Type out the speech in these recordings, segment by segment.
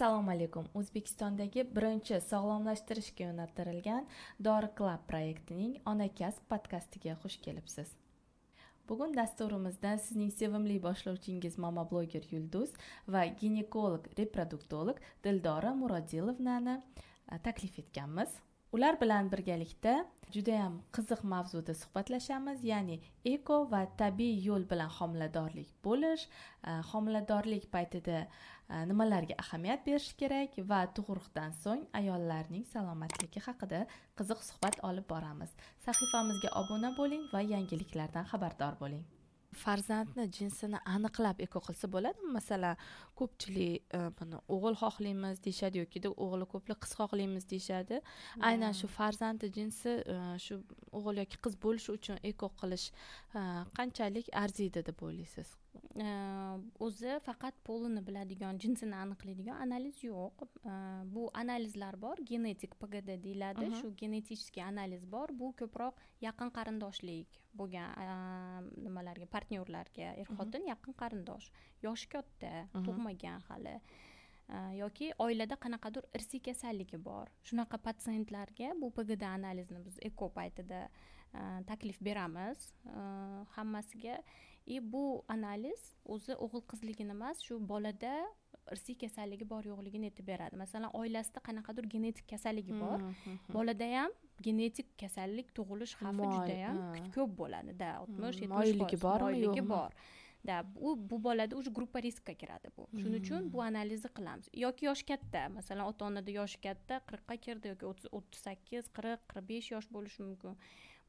assalomu alaykum. O'zbekistondagi birinchi sog'lomlashtirishga yo'naltirilgan dori club proyektining ona kasb podkastiga xush kelibsiz. Bugun dasturimizda sizning sevimli boshlovchingiz mama bloger yulduz va ginekolog reproduktolog dildora murodilovnani e, taklif etganmiz. Ular bilan birgalikda judayam qiziq mavzuda suhbatlashamiz ya'ni eko va tabiiy yo'l bilan homiladorlik bo'lish e, homiladorlik paytida nimalarga ahamiyat berish kerak va tug'ruqdan so'ng ayollarning salomatligi haqida qiziq suhbat olib boramiz. Sahifamizga obuna bo'ling va yangiliklardan xabardor bo'ling. Farzandni jinsini aniqlab eko qilsa bo'ladimi? Masalan ko'pchilik e, buni o'g'il xohlaymiz deyishadi yoki o'g'li ko'plar qiz xohlaymiz deyishadi. Aynan shu farzandni jinsi e, shu o'g'il yoki qiz bo'lishi uchun eko qilish e, qanchalik arziydi deb o'ylaysiz o'zi faqat polini biladigan jinsini aniqlaydigan analiz yo'q. Bu analizlar bor genetik pgd deyiladi. Shu genetический analiz bor. Bu ko'proq yaqin qarindoshlik bo'lgan nimalarga partnyorlarga er xotin yaqin qarindosh. Yoshi katta tug'magan hali. Yoki oilada qanaqadir irsiy kasalligi bor. Shunaqa patsientlarga bu pgd analizni biz eko paytida taklif beramiz. Hammasiga и bu analiz o'zi o'g'il qizligini emas shu bolada irsiy kasalligi bor yo'qligini aytib beradi. Masalan oilasida qanaqadir genetik kasalligi bor. Bolada ham genetik kasallik tug'ilish xavfi judayam ko'p bo'ladi да oltmish yetmish moyligi bormi moyligi bor да u bu bolada уже gruppa riskka kiradi bu shuning uchun bu analizni qilamiz yoki yoshi katta masalan ota onada yoshi katta qirqqa kirdi yoki o'ttiz sakkiz qirq qirq besh yosh bo'lishi mumkin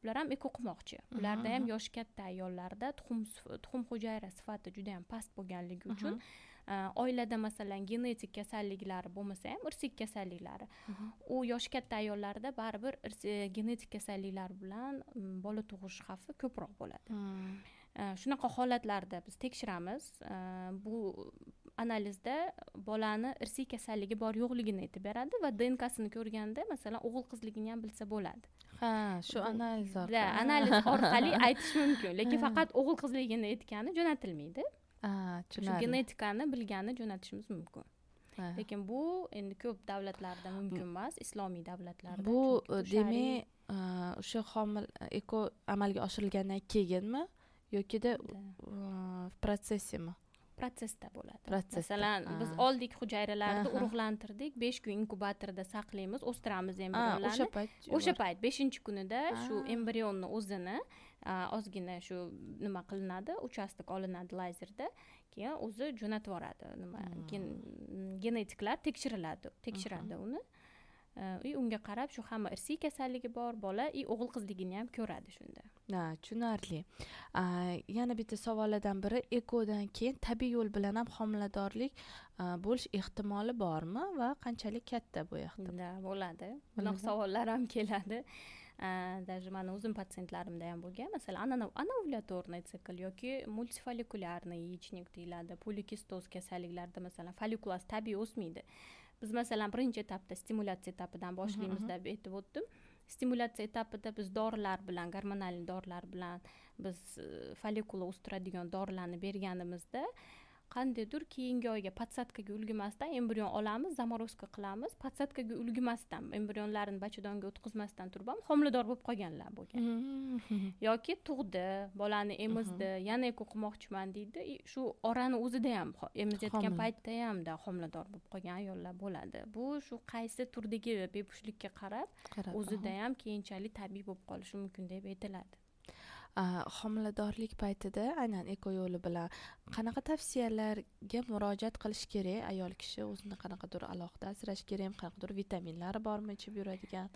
bular ham eko qilmoqchi ularda ham yoshi katta ayollarda tuxum tuxum hujayra sifati juda yam past bo'lganligi uchun oilada masalan genetik kasalliklari bo'lmasa ham irsiy kasalliklari u yoshi katta ayollarda baribir genetik kasalliklar bilan bola tug'ish xavfi ko'proq bo'ladi shunaqa holatlarda biz tekshiramiz. Bu analizda bolani irsiy kasalligi bor yo'qligini aytib beradi va dnkasini ko'rganda masalan o'g'il qizligini ham bilsa bo'ladi. Ha shu analiz orqali. analiz orqali aytish mumkin. Lekin faqat o'g'il qizligini aytgani jo'natilmaydi. Shu genetikani bilgani jo'natishimiz mumkin. Lekin bu endi ko'p davlatlarda mumkin emas islomiy davlatlarda bu demak o'sha homil eko amalga oshirilgandan keyinmi yokida в protsessimi protsessda bo'ladi. Masalan biz oldik hujayralarni urug'lantirdik besh kun inkubatorda saqlaymiz o'stiramiz embrionlarni. o'sha payt o'sha payt beshinchi kunida shu embrionni o'zini ozgina shu nima qilinadi uchastok olinadi lazerda keyin o'zi jo'natib yuboradi nima genetiklar tekshiriladi tekshiradi uni и unga qarab shu hamma irsiy kasalligi bor bola и o'g'il qizligini ham ko'radi shunda. Ha tushunarli. Yana bitta savollardan biri ekodan keyin tabiiy yo'l bilan ham homiladorlik bo'lish ehtimoli bormi va qanchalik katta bu ehtimol да bo'ladi. Bunaqa savollar ham keladi. Даже mani o'zim patsientlarimda ham bo'lgan. Masalan anovulyatorniy sikl yoki multifolikulyarniy яичник deyiladi. Polikistoz kasalliklarida masalan folikulas tabiiy o'smaydi biz masalan birinchi etapda stimulyatsiya etapidan boshlaymiz deb aytib o'tdim. Stimulyatsiya etapida biz dorilar bilan gormonal dorilar bilan biz e, follikula o'stiradigan dorilarni berganimizda qandaydir keyingi oyga подсадкаga ulgurmasdan embrion olamiz zamorozka qilamiz. Подсадкаga ulgurmasdan embrionlarni bachadonga o'tkazmasdan turib ham homilador bo'lib qolganlar bo'lgan mm-hmm. yoki tug'di bolani emizdi yana eko qilmoqchiman deydi. Shu orani o'zida ham emizayotgan paytda hamda homilador bo'lib qolgan ayollar bo'ladi. Bu shu qaysi turdagi bepushtlikka qarab o'zida ham keyinchalik tabiiy bo'lib qolishi mumkin deb aytiladi Э, homiladorlik paytida aynan eko yo'li bilan qanaqa tavsiyalarga murojaat qilish kerak? Ayol kishi o'zini qanaqadir alohida asrash kerakmi qanaqadir vitaminlari bormi ichib yuradigan?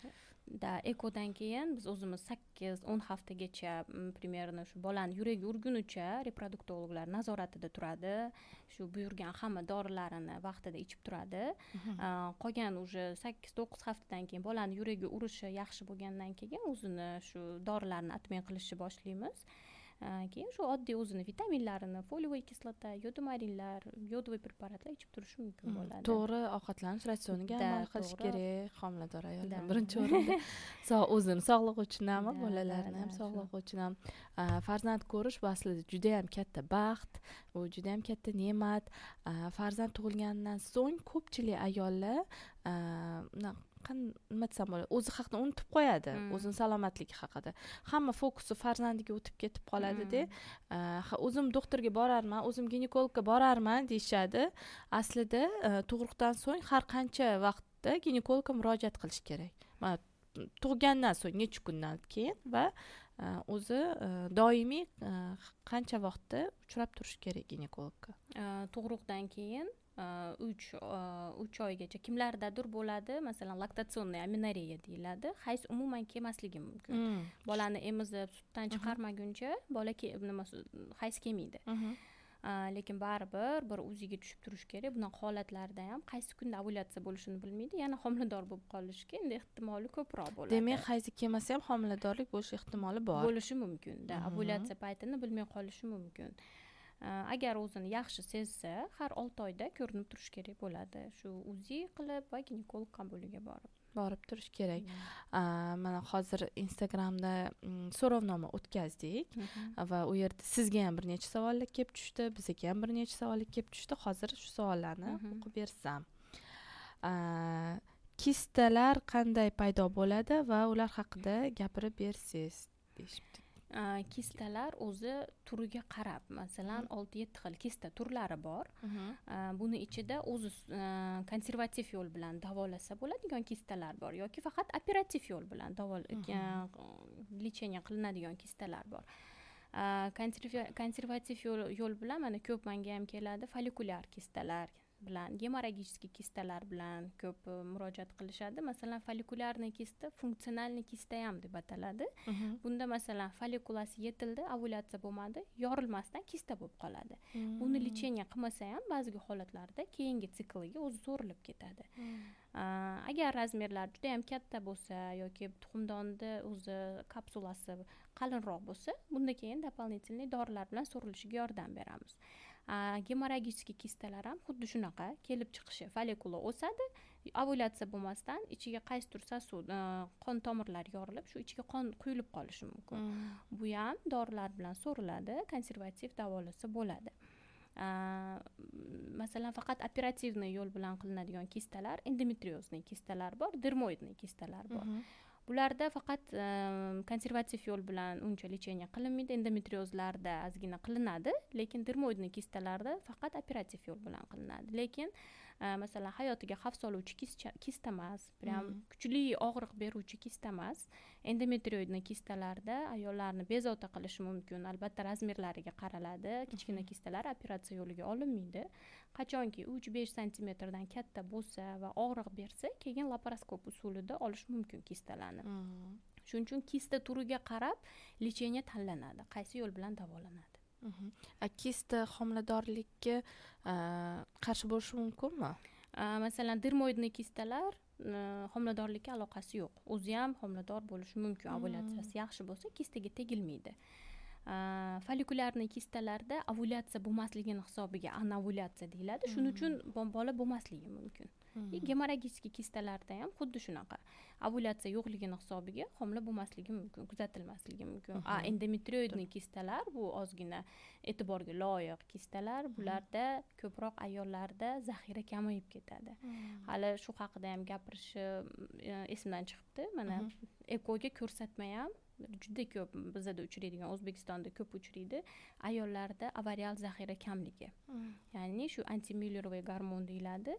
Да ekodan keyin biz o'zimiz sakkiz o'n haftagacha примерно shu bolani yuragi urgunicha reproduktologlar nazoratida turadi. Shu buyurgan hamma dorilarini vaqtida ichib turadi. Qolgan уже sakkiz to'qqiz haftadan keyin bolani yuragi urishi yaxshi bo'lgandan keyin o'zini shu dorilarni отмен qilishni boshlaymiz keyin shu oddiy o'zini vitaminlarini foliyaviy kislota yodomarinlar yodовый preparatlar ichib turishi mumkin bo'ladi to'g'ri ovqatlanish ratsioniga amal qilish kerak homilador ayollar birinchi o'rinda o'zini sog'lig'i uchun ham bolalarni ham sog'lig'i uchun ham farzand ko'rish bu aslida judayam katta baxt u judayam katta ne'mat farzand tug'ilganidan so'ng ko'pchilik ayollar nima desam bo'ladi o'zi haqida unutib qo'yadi hmm. o'zini salomatligi haqida. Hamma fokusi farzandiga o'tib ketib qoladida hmm. o'zim doktorga borarman o'zim ginekologga borarman deyishadi. Aslida tug'ruqdan so'ng har qancha vaqtda ginekologga murojaat qilish kerak. Tug'gandan so'ng necha kundan keyin va o'zi doimiy qancha vaqtda uchrab turish kerak ginekologga tug'ruqdan keyin uch uch oygacha. Kimlardadir bo'ladi masalan laktatsionniy aminoreya deyiladi. Hayz umuman kelmasligi mumkin. Hmm. bolani emizib sutdan chiqarmaguncha bola nima hayz kelmaydi lekin baribir bir o'ziga tushib turishi kerak. Bunaqa holatlarda ham qaysi kunda ovulyatsiya bo'lishini bilmaydi. Yana homilador bo'lib qolishi endi ehtimoli ko'proq bo'ladi. Demak hayzi kelmasa ham homiladorlik bo'lish ehtimoli bor. Bo'lishi mumkinda. Ovulyatsiya paytini bilmay qolishi mumkin agar o'zini yaxshi sezsa har olti oyda ko'rinib turishi kerak bo'ladi. Shu uzi qilib va ginekolog qabuliga borib. Borib turish kerak. Mana hozir instagramda mm, so'rovnoma o'tkazdik va u yerda sizga ham bir necha savollar kelib tushdi bizga ham bir necha savollar kelib tushdi. Hozir shu savollarni o'qib bersam. Kistalar qanday paydo bo'ladi va ular haqida gapirib bersangiz deyishibdi kistalar o'zi turiga qarab masalan olti yetti xil kista turlari bor. Buni ichida o'zi konservativ yo'l bilan davolasa bo'ladigan kistalar bor yoki faqat operativ yo'l bilan lechение qilinadigan kistalar bor. Konservativ yo'l bilan mana ko'p manga ham keladi folikulyar kistalar bilan gemorragический kistalar bilan ko'p e, murojaat qilishadi masalan folikulyarniy kista funksionalniy kista ham deb ataladi mhm. bunda masalan folikulasi yetildi ovulyatsiya bo'lmadi yorilmasdan kista bo'lib qoladi hmm. buni lechение qilmasa ham ba'zi holatlarda keyingi sikliga o'zi so'rilib ketadi hmm. agar razmerlar juda yam katta bo'lsa yoki tuxumdonni o'zi kapsulasi qalinroq bo'lsa bunda keyin дополнительный dorilar bilan so'rilishiga yordam beramiz gemorragический kistalar ham xuddi shunaqa kelib chiqishi folikula o'sadi ovulyatsiya bo'lmasdan ichiga qaysidir sosud qon tomirlari yorilib shu ichiga qon quyilib qolishi mumkin bu ham dorilar bilan so'riladi konservativ davolasa bo'ladi masalan faqat operativniy yo'l bilan qilinadigan kistalar endometriozniy kistalar bor dermoidniy kistalar bor bularda faqat ehm, konservativ yo'l bilan uncha lechение qilinmaydi. Endometriozlarda ozgina qilinadi lekin dermoidniy kistalarda faqat operativ yo'l bilan qilinadi. Lekin masalan hayotiga xavf soluvchi kista emas прям kuchli og'riq beruvchi kista emas. Endometrioidniy kistalarda ayollarni bezovta qilishi mumkin albatta razmerlariga qaraladi. Kichkina kistalar operatsiya yo'liga olinmaydi. Qachonki uch besh santimetrdan katta bo'lsa va og'riq bersa keyin laparoskop usulida olish mumkin kistalarni. Shuning uchun kista turiga qarab lechение tanlanadi qaysi yo'l bilan davolanadi. Kista homiladorlikka qarshi bo'lishi mumkinmi masalan dermoidniy kistalar homiladorlikka aloqasi yo'q o'zi ham homilador bo'lishi mumkin ovulyatsiyasi yaxshi bo'lsa kistaga tegilmaydi folikulyarniy kistalarda ovulyatsiya bo'lmasligini hisobiga anovulyatsiya deyiladi shuning uchun bola bo'lmasligi mumkin и gemorragический kistalarda ham xuddi shunaqa ovulyatsiya yo'qligini hisobiga homila bo'lmasligi mumkin kuzatilmasligi mumkin a endometrioidniy kistalar bu ozgina e'tiborga loyiq kistalar bularda ko'proq ayollarda zaxira kamayib ketadi hali shu haqida ham gapirishi esimdan chiqibdi mana ekoga ko'rsatma ham juda ko'p bizada uchraydigan o'zbekistonda ko'p uchraydi. Ayollarda avarial zaxira kamligi. Hmm. ya'ni shu antimilleroviy gormon deyiladi.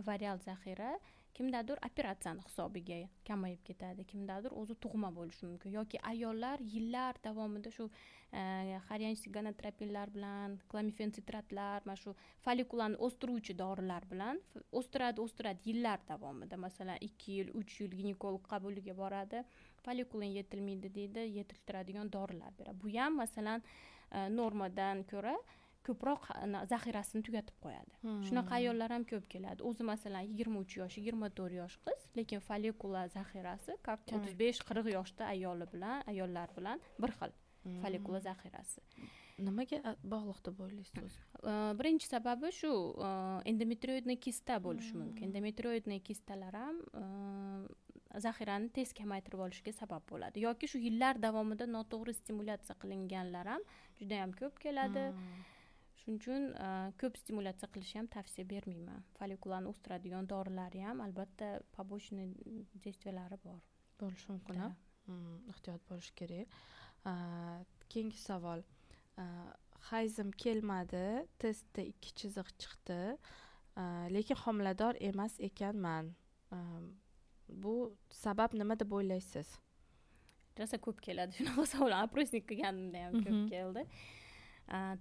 Avarial zaxira kimdadir operatsiyani hisobiga kamayib ketadi kimdadir o'zi tug'ma bo'lishi mumkin yoki ayollar yillar davomida shu e, xoriyanchik gonotropinlar bilan klamifen sitratlar mana shu folikulani o'stiruvchi dorilar bilan o'stiradi o'stiradi yillar davomida. Masalan ikki yil uch yil ginekolog qabuliga boradi folikuling yetilmaydi deydi yetiltiradigan dorilar beradi. Bu ham masalan e, normadan ko'ra ko'proq zaxirasini tugatib qo'yadi. Hmm. shunaqa ayollar ham ko'p keladi. O'zi masalan yigirma uch yosh yigirma to'rt yosh qiz lekin folikula zaxirasi как o'ttiz besh qirq yoshda ayoli bilan ayollar bilan bir xil folikula zaxirasi. Nimaga bog'liq deb o'ylaysiz o'zi? Birinchi sababi shu endometrioidniy kista bo'lishi mumkin. Endometrioidniy kistalar ham zaxirani tez kamaytirib olishiga sabab bo'ladi. Yoki shu yillar davomida noto'g'ri stimulyatsiya qilinganlar ham juda yam ko'p keladi shuning uchun ko'p stimulyatsiya qilishni ham tavsiya bermayman. Folikulani o'stiradigan dorilarni ham albatta побочный действиялari bor. Bo'lishi mumkin ehtiyot bo'lish kerak. Keyingi savol. Hayzim kelmadi testda ikki chiziq chiqdi. Lekin homilador emas ekanman. Bu sabab nima deb o'ylaysiz? Rosa ko'p keladi shunaqa savollar опросник qilganimda ham ko'p keldi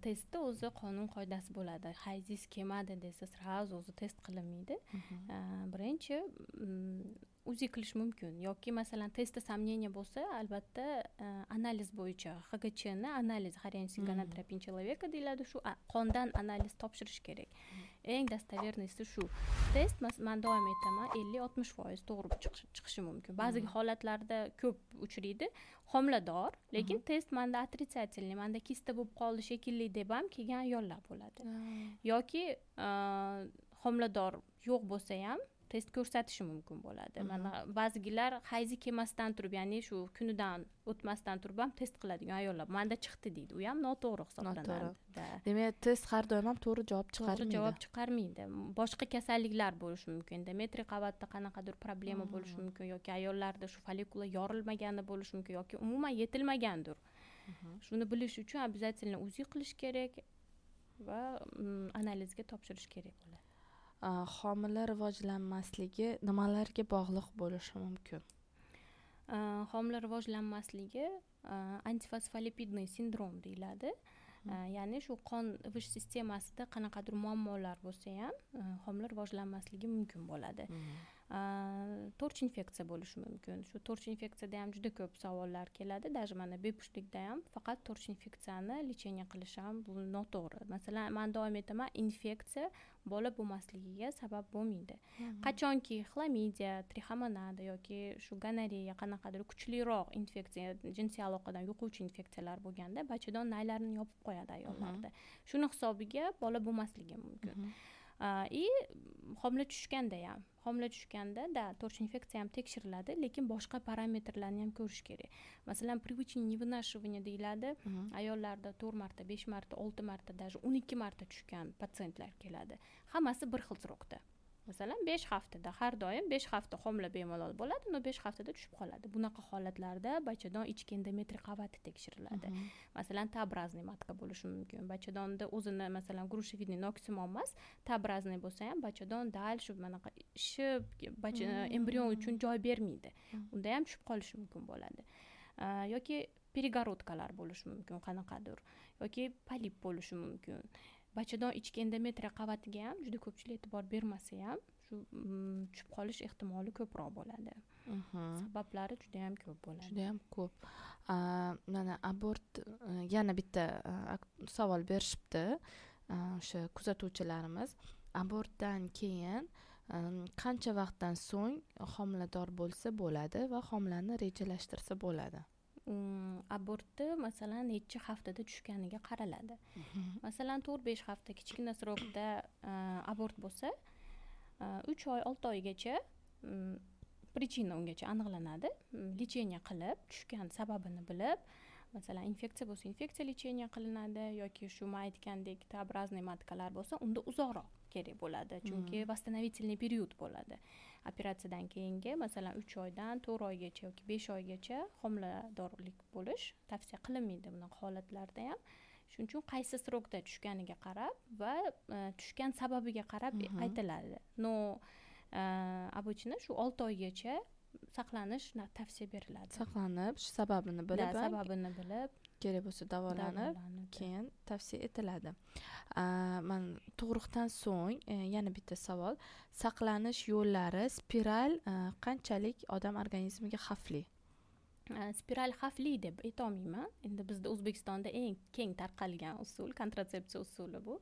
testda o'zi qonun qoidasi bo'ladi. Hayzingiz kelmadi desa сразу o'zi test qilinmaydi birinchi uzi qilish mumkin. Yoki masalan testda сомнение bo'lsa albatta e, analiz bo'yicha hgchni analiz гонотропин человека deyiladi shu qondan analiz topshirish kerak. Eng достоверныйsi shu. Test man doim aytaman ellik oltmish foiz to'g'ri chiqishi mumkin. Ba'zi holatlarda ko'p uchraydi homilador lekin test manda отрицательный manda kista bo'lib qoldi shekilli deb ham kelgan ayollar bo'ladi. Yoki e, homilador yo'q bo'lsa ham test ko'rsatishi mumkin bo'ladi. Mana ba'zigilar hayzi kelmasdan turib ya'ni shu kunidan o'tmasdan turib ham test qiladigan ayollar. Manda chiqdi deydi. U ham noto'g'ri hisoblanadi demak test har doim ham to'g'ri javob chiqarmaydi. to'g'ri javob chiqarmaydi. Boshqa kasalliklar bo'lishi mumkin. Endometriy qavatda qanaqadir problema bo'lishi mumkin yoki ayollarda shu folikula yorilmagani bo'lishi mumkin yoki umuman yetilmagandir. Shuni bilish uchun обязательно uzi qilish kerak va analizga topshirish kerak bo'ladi homila rivojlanmasligi nimalarga bog'liq bo'lishi mumkin? Homila rivojlanmasligi antifosfolipidniy sindrom deyiladi. Ya'ni shu qon ivish sistemasida qanaqadir muammolar bo'lsa ham homila rivojlanmasligi mumkin bo'ladi torch infeksiya bo'lishi mumkin. Shu torch infeksiyada ham juda ko'p savollar keladi. Даже mana bepushtlikda ham faqat torch infeksiyani lechение qilish ham bu noto'g'ri. Masalan man doim aytaman infeksiya bola bo'lmasligiga sabab bo'lmaydi. Qachonki xlamidiya trihomonada yoki shu gonoreya qanaqadir kuchliroq infeksiya jinsiy aloqadan yuquvchi infeksiyalar bo'lganda bachadon naylarini yopib qo'yadi ayollarda. Shuni hisobiga bola bo'lmasligi mumkin и homila tushganda ham homila tushganda да torch infeksiya ham tekshiriladi lekin boshqa parametrlarni ham ko'rish kerak masalan привычный невынашивание deyiladi ayollarda to'rt marta besh marta olti marta даже o'n ikki marta tushgan patsientlar keladi hammasi bir xil srokda masalan besh haftada har doim besh hafta homila bemalol bo'ladi но besh haftada tushib qoladi. Bunaqa holatlarda bachadon ichki endometriy qavati tekshiriladi. Masalan tab разный matka bo'lishi mumkin. Bachadonda o'zini masalan грушевидный noksimon emas tab разный bo'lsa ham bachadon dal shu manaqa ishib embrion uchun joy bermaydi. Unda ham tushib qolishi mumkin bo'ladi. Yoki перегородкалар bo'lishi mumkin qanaqadir. Yoki polip bo'lishi mumkin bachadon ichki endometriya qavatiga ham juda ko'pchilik e'tibor bermasa ham shu mm, tushib qolish ehtimoli ko'proq bo'ladi. Sabablari juda yam ko'p bo'ladi. Juda yam ko'p. Mana abort e, yana bitta e, savol berishibdi o'sha kuzatuvchilarimiz. Abortdan keyin e, qancha vaqtdan so'ng homilador bo'lsa bo'ladi va homilani rejalashtirsa bo'ladi abortni masalan necha haftada tushganiga qaraladi. Masalan to'rt besh hafta kichkina срокda abort bo'lsa uch oy olti oygacha причина ungacha aniqlanadi. Lechение qilib tushgan sababini bilib masalan infeksiya bo'lsa infeksiya lechение qilinadi yoki shu man aytgandek tab разный matkalar bo'lsa unda uzoqroq kerak bo'ladi. Chunki восстановительный период bo'ladi. Operatsiyadan keyingi masalan uch oydan to'rt oygacha yoki besh oygacha homiladorlik bo'lish tavsiya qilinmaydi bunaqa holatlarda ham. Shuning uchun qaysi срокda tushganiga qarab va e, tushgan sababiga qarab aytiladi. Но e, обычно shu olti oygacha saqlanish tavsiya beriladi. Saqlanib shu sababini bilib sababini bilib kerak bo'lsa davolanib keyin tavsiya etiladi. Man tug'ruqdan so'ng e, yana bitta savol. Saqlanish yo'llari spiral e, qanchalik odam organizmiga xavfli? Spiral xavfli deb aytolmayman. Endi bizda o'zbekistonda eng keng tarqalgan usul kontratsepsiya usuli bu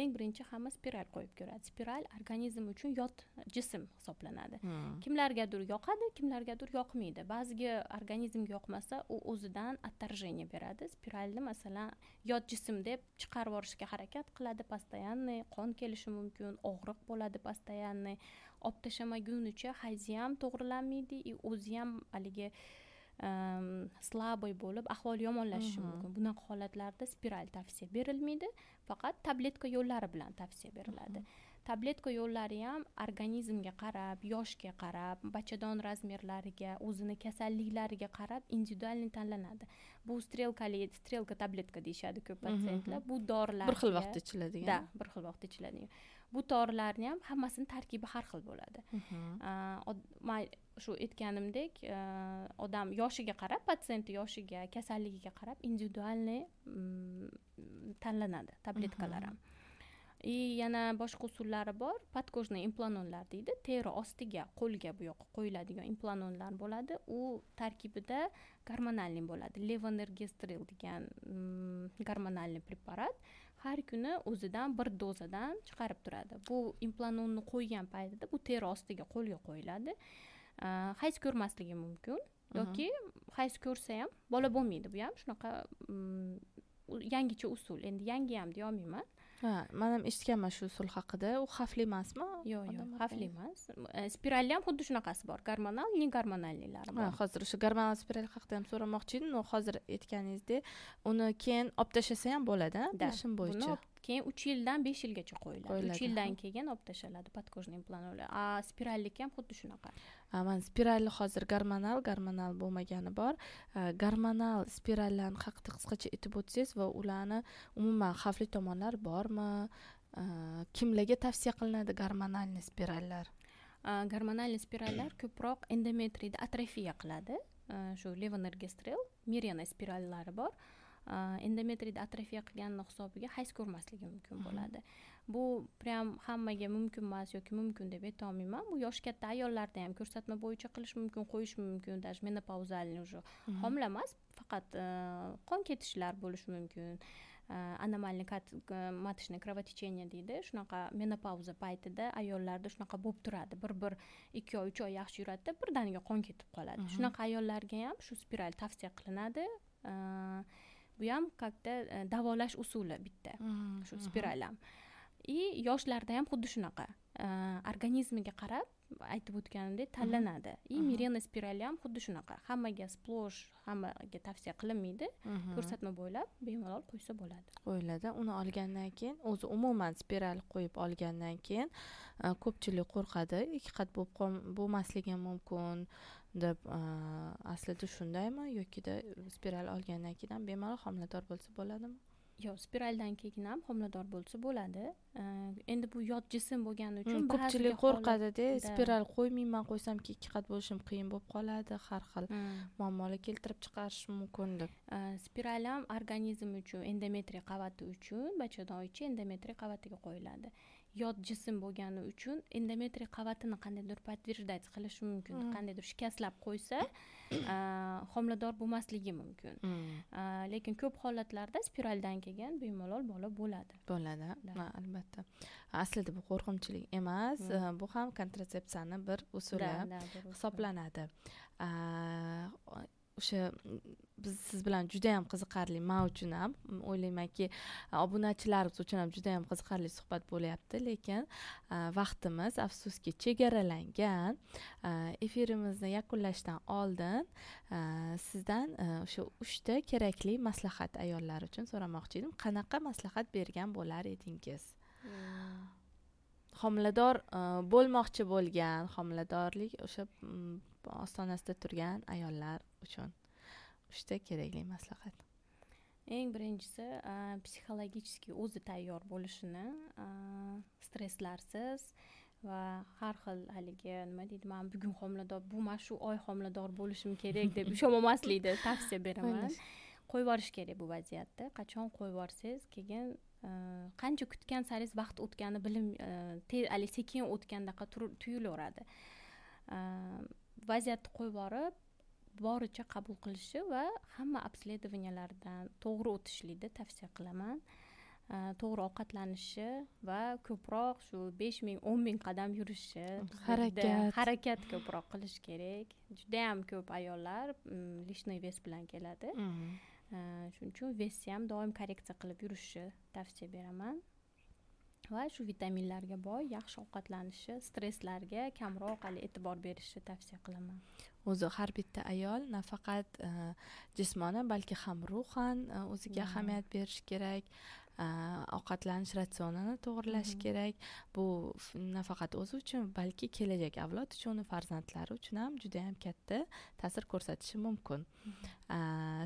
eng birinchi hamma spiral qo'yib ko'radi. Spiral organizm uchun yot jism hisoblanadi. Hmm. kimlargadir yoqadi kimlargadir yoqmaydi. Ba'ziga organizmga yoqmasa u o'zidan отторжение beradi. Spiralni masalan yot jism deb chiqarib yuborishga harakat qiladi постоянный qon kelishi mumkin og'riq bo'ladi постоянный olib tashlamagunicha hayzi ham to'g'rilanmaydi и o'zi ham haligi слабый bo'lib ahvoli yomonlashishi mumkin. Bunaqa holatlarda spiral tavsiya berilmaydi. Faqat tabletka yo'llari bilan tavsiya beriladi. Tabletka yo'llari ham organizmga qarab yoshga qarab bachadon razmerlariga o'zini kasalliklariga qarab individualniy tanlanadi. Bu strelkali strelka tabletka deyishadi ko'p patsientlar. bu dorilar bir xil vaqtda ichiladigan. Да bir xil vaqtda ichiladigan. Bu dorilarni ham hammasini tarkibi har xil bo'ladi shu aytganimdek odam yoshiga qarab patsient yoshiga kasalligiga qarab individualniy tanlanadi tabletkalar ham. И yana boshqa usullari bor. Podkожный implantlar deydi. Teri ostiga qo'lga bu yoqqa qo'yiladigan implantlar bo'ladi. U tarkibida gormonalniy bo'ladi. Levonergestrel degan gormonalniy preparat har kuni o'zidan bir dozadan chiqarib turadi. Bu implantonni qo'ygan paytida bu teri ostiga qo'lga qo'yiladi hayz ko'rmasligi mumkin. Yoki hayz ko'rsa ham bola bo'lmaydi bu ham. Shunaqa yangicha usul. Endi yangi ham deyolmayman. Ha man ham eshitganman shu usul haqida. U xavfli emasmi? Yo'q yo'q xavfli emas. Spiralni ham xuddi shunaqasi bor. Gormonal не gormonallilari bor. hozir o'sha gormonal spiral haqida ham so'ramoqchi edim hozir aytganingizdek uni keyin olib tashlasa ham bo'ladi bilishim bo'yicha keyin uch yildan besh yilgacha qo'yiladi. Uch yildan keyin olib tashlanadi podkожный implantlar a spiralniki ham xuddi shunaqa. Man spiralni hozir gormonal gormonal bo'lmagani bor. Gormonal spirallarni haqida qisqacha aytib o'tsangiz va ularni umuman xavfli tomonlari bormi? Kimlarga tavsiya qilinadi gormonalniy spirallar? Gormonalniy spirallar ko'proq endometriyda atrofiya qiladi. Shu levonergestrel mirena spirallari bor endometriyda atrofiya qilganini hisobiga hayz ko'rmasligi mumkin bo'ladi. Bu прям hammaga mumkin emas yoki mumkin deb aytolmayman. Bu yoshi katta ayollarda ham ko'rsatma bo'yicha qilish mumkin qo'yish mumkin даже menopauzalniy уже homila emas faqat qon ketishlar bo'lishi mumkin. Anomalniy маточное кровотечение deydi. Shunaqa menopauza paytida ayollarda shunaqa bo'lib turadi. Bir bir ikki oy uch oy yaxshi yuradida birdaniga qon ketib qoladi. Shunaqa ayollarga ham shu spiral tavsiya qilinadi bu ham то e, davolash usuli bitta shu spiral ham. И yoshlarda ham xuddi shunaqa e, organizmiga qarab aytib o'tganimdek tanlanadi. И mirena spirali ham xuddi shunaqa hammaga splosh hammaga tavsiya qilinmaydi ko'rsatma bo'ylab bemalol qo'ysa bo'ladi. Qo'yiladi uni olgandan keyin o'zi umuman spiral qo'yib olgandan keyin e, ko'pchilik qo'rqadi. Ikki qat bo'lib bo'lmasligi mumkin deb aslida shundaymi yokida spiral olgandan keyin ham bemalol homilador bo'lsa bo'ladimi? Yo'q spiraldan keyin ham homilador bo'lsa bo'ladi. Endi bu yot jism bo'lgani uchun hmm, ko'pchilik qo'rqadida spiral qo'ymayman qo'ysamki ikki qat bo'lishim qiyin bo'lib qoladi har xil hmm. muammolar keltirib chiqarishi mumkin deb. Spiral ham organizm uchun endometriy qavati uchun bachadon ichi endometriy qavatiga qo'yiladi yot jism bo'lgani uchun endometriy qavatini qandaydir подтверждать qilishi mumkin. Hmm. qandaydir shikastlab qo'ysa homilador bo'lmasligi mumkin. Hmm. lekin ko'p holatlarda spiraldan keyin bemalol bola bo'ladi. Bo'ladi. Albatta. Aslida bu qo'rqinchli emas. Hmm. bu ham kontratsepsiyani bir usuli hisoblanadi o'sha biz siz bilan juda yam qiziqarli man uchun ham o'ylaymanki obunachilarimiz uchun ham juda yam qiziqarli suhbat bo'lyapti. Lekin vaqtimiz afsuski chegaralangan. Efirimizni yakunlashdan oldin sizdan o'sha uchta kerakli maslahat ayollar uchun so'ramoqchi edim. Qanaqa maslahat bergan bo'lar edingiz? Hmm. homilador bo'lmoqchi bo'lgan homiladorlik o'sha ostonasida turgan ayollar uchun. Uchta kerakli maslahat. Eng birinchisi psixologически o'zi tayyor bo'lishini stresslarsiz va har xil haligi nima deydi man bugun homilador bu man shu oy homilador bo'lishim kerak deb ushlamamaslikni tavsiya beraman. Qo'yib yuborish kerak bu vaziyatda. Qachon qo'yib yuborsangiz keyin qancha kutgan saringiz vaqt o'tgani bilim haligi sekin o'tgandaqa tuyulaveradi. Vaziyatni qo'yib yuborib boricha qabul qilishi va hamma обследованияларdan to'g'ri o'tishlikni tavsiya qilaman. To'g'ri ovqatlanishi va ko'proq shu besh ming o'n ming qadam yurishi harakat. harakat ko'proq qilish kerak. Judayam ko'p ayollar лишний вес bilan keladi. Shuning uchun vesni ham doim korreksiya qilib yurishni tavsiya beraman. Va shu vitaminlarga boy yaxshi ovqatlanishi stresslarga kamroq hali e'tibor berishni tavsiya qilaman o'zi har bitta ayol nafaqat jismonan balki ham ruhan o'ziga ahamiyat berishi kerak ovqatlanish ratsionini to'g'irlash kerak. Bu nafaqat o'zi uchun balki kelajak avlod uchun farzandlari uchun ham juda yam katta ta'sir ko'rsatishi mumkin.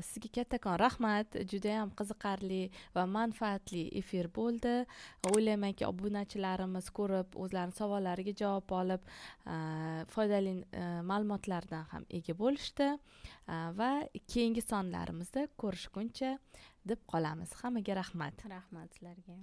Sizga kattakon rahmat. Judayam qiziqarli va manfaatli efir bo'ldi. O'ylaymanki obunachilarimiz ko'rib o'zlarini savollariga javob olib foydali ma'lumotlardan ham ega bo'lishdi. Va keyingi sonlarimizda ko'rishguncha deb qolamiz. Hammaga rahmat. Rahmat sizlarga.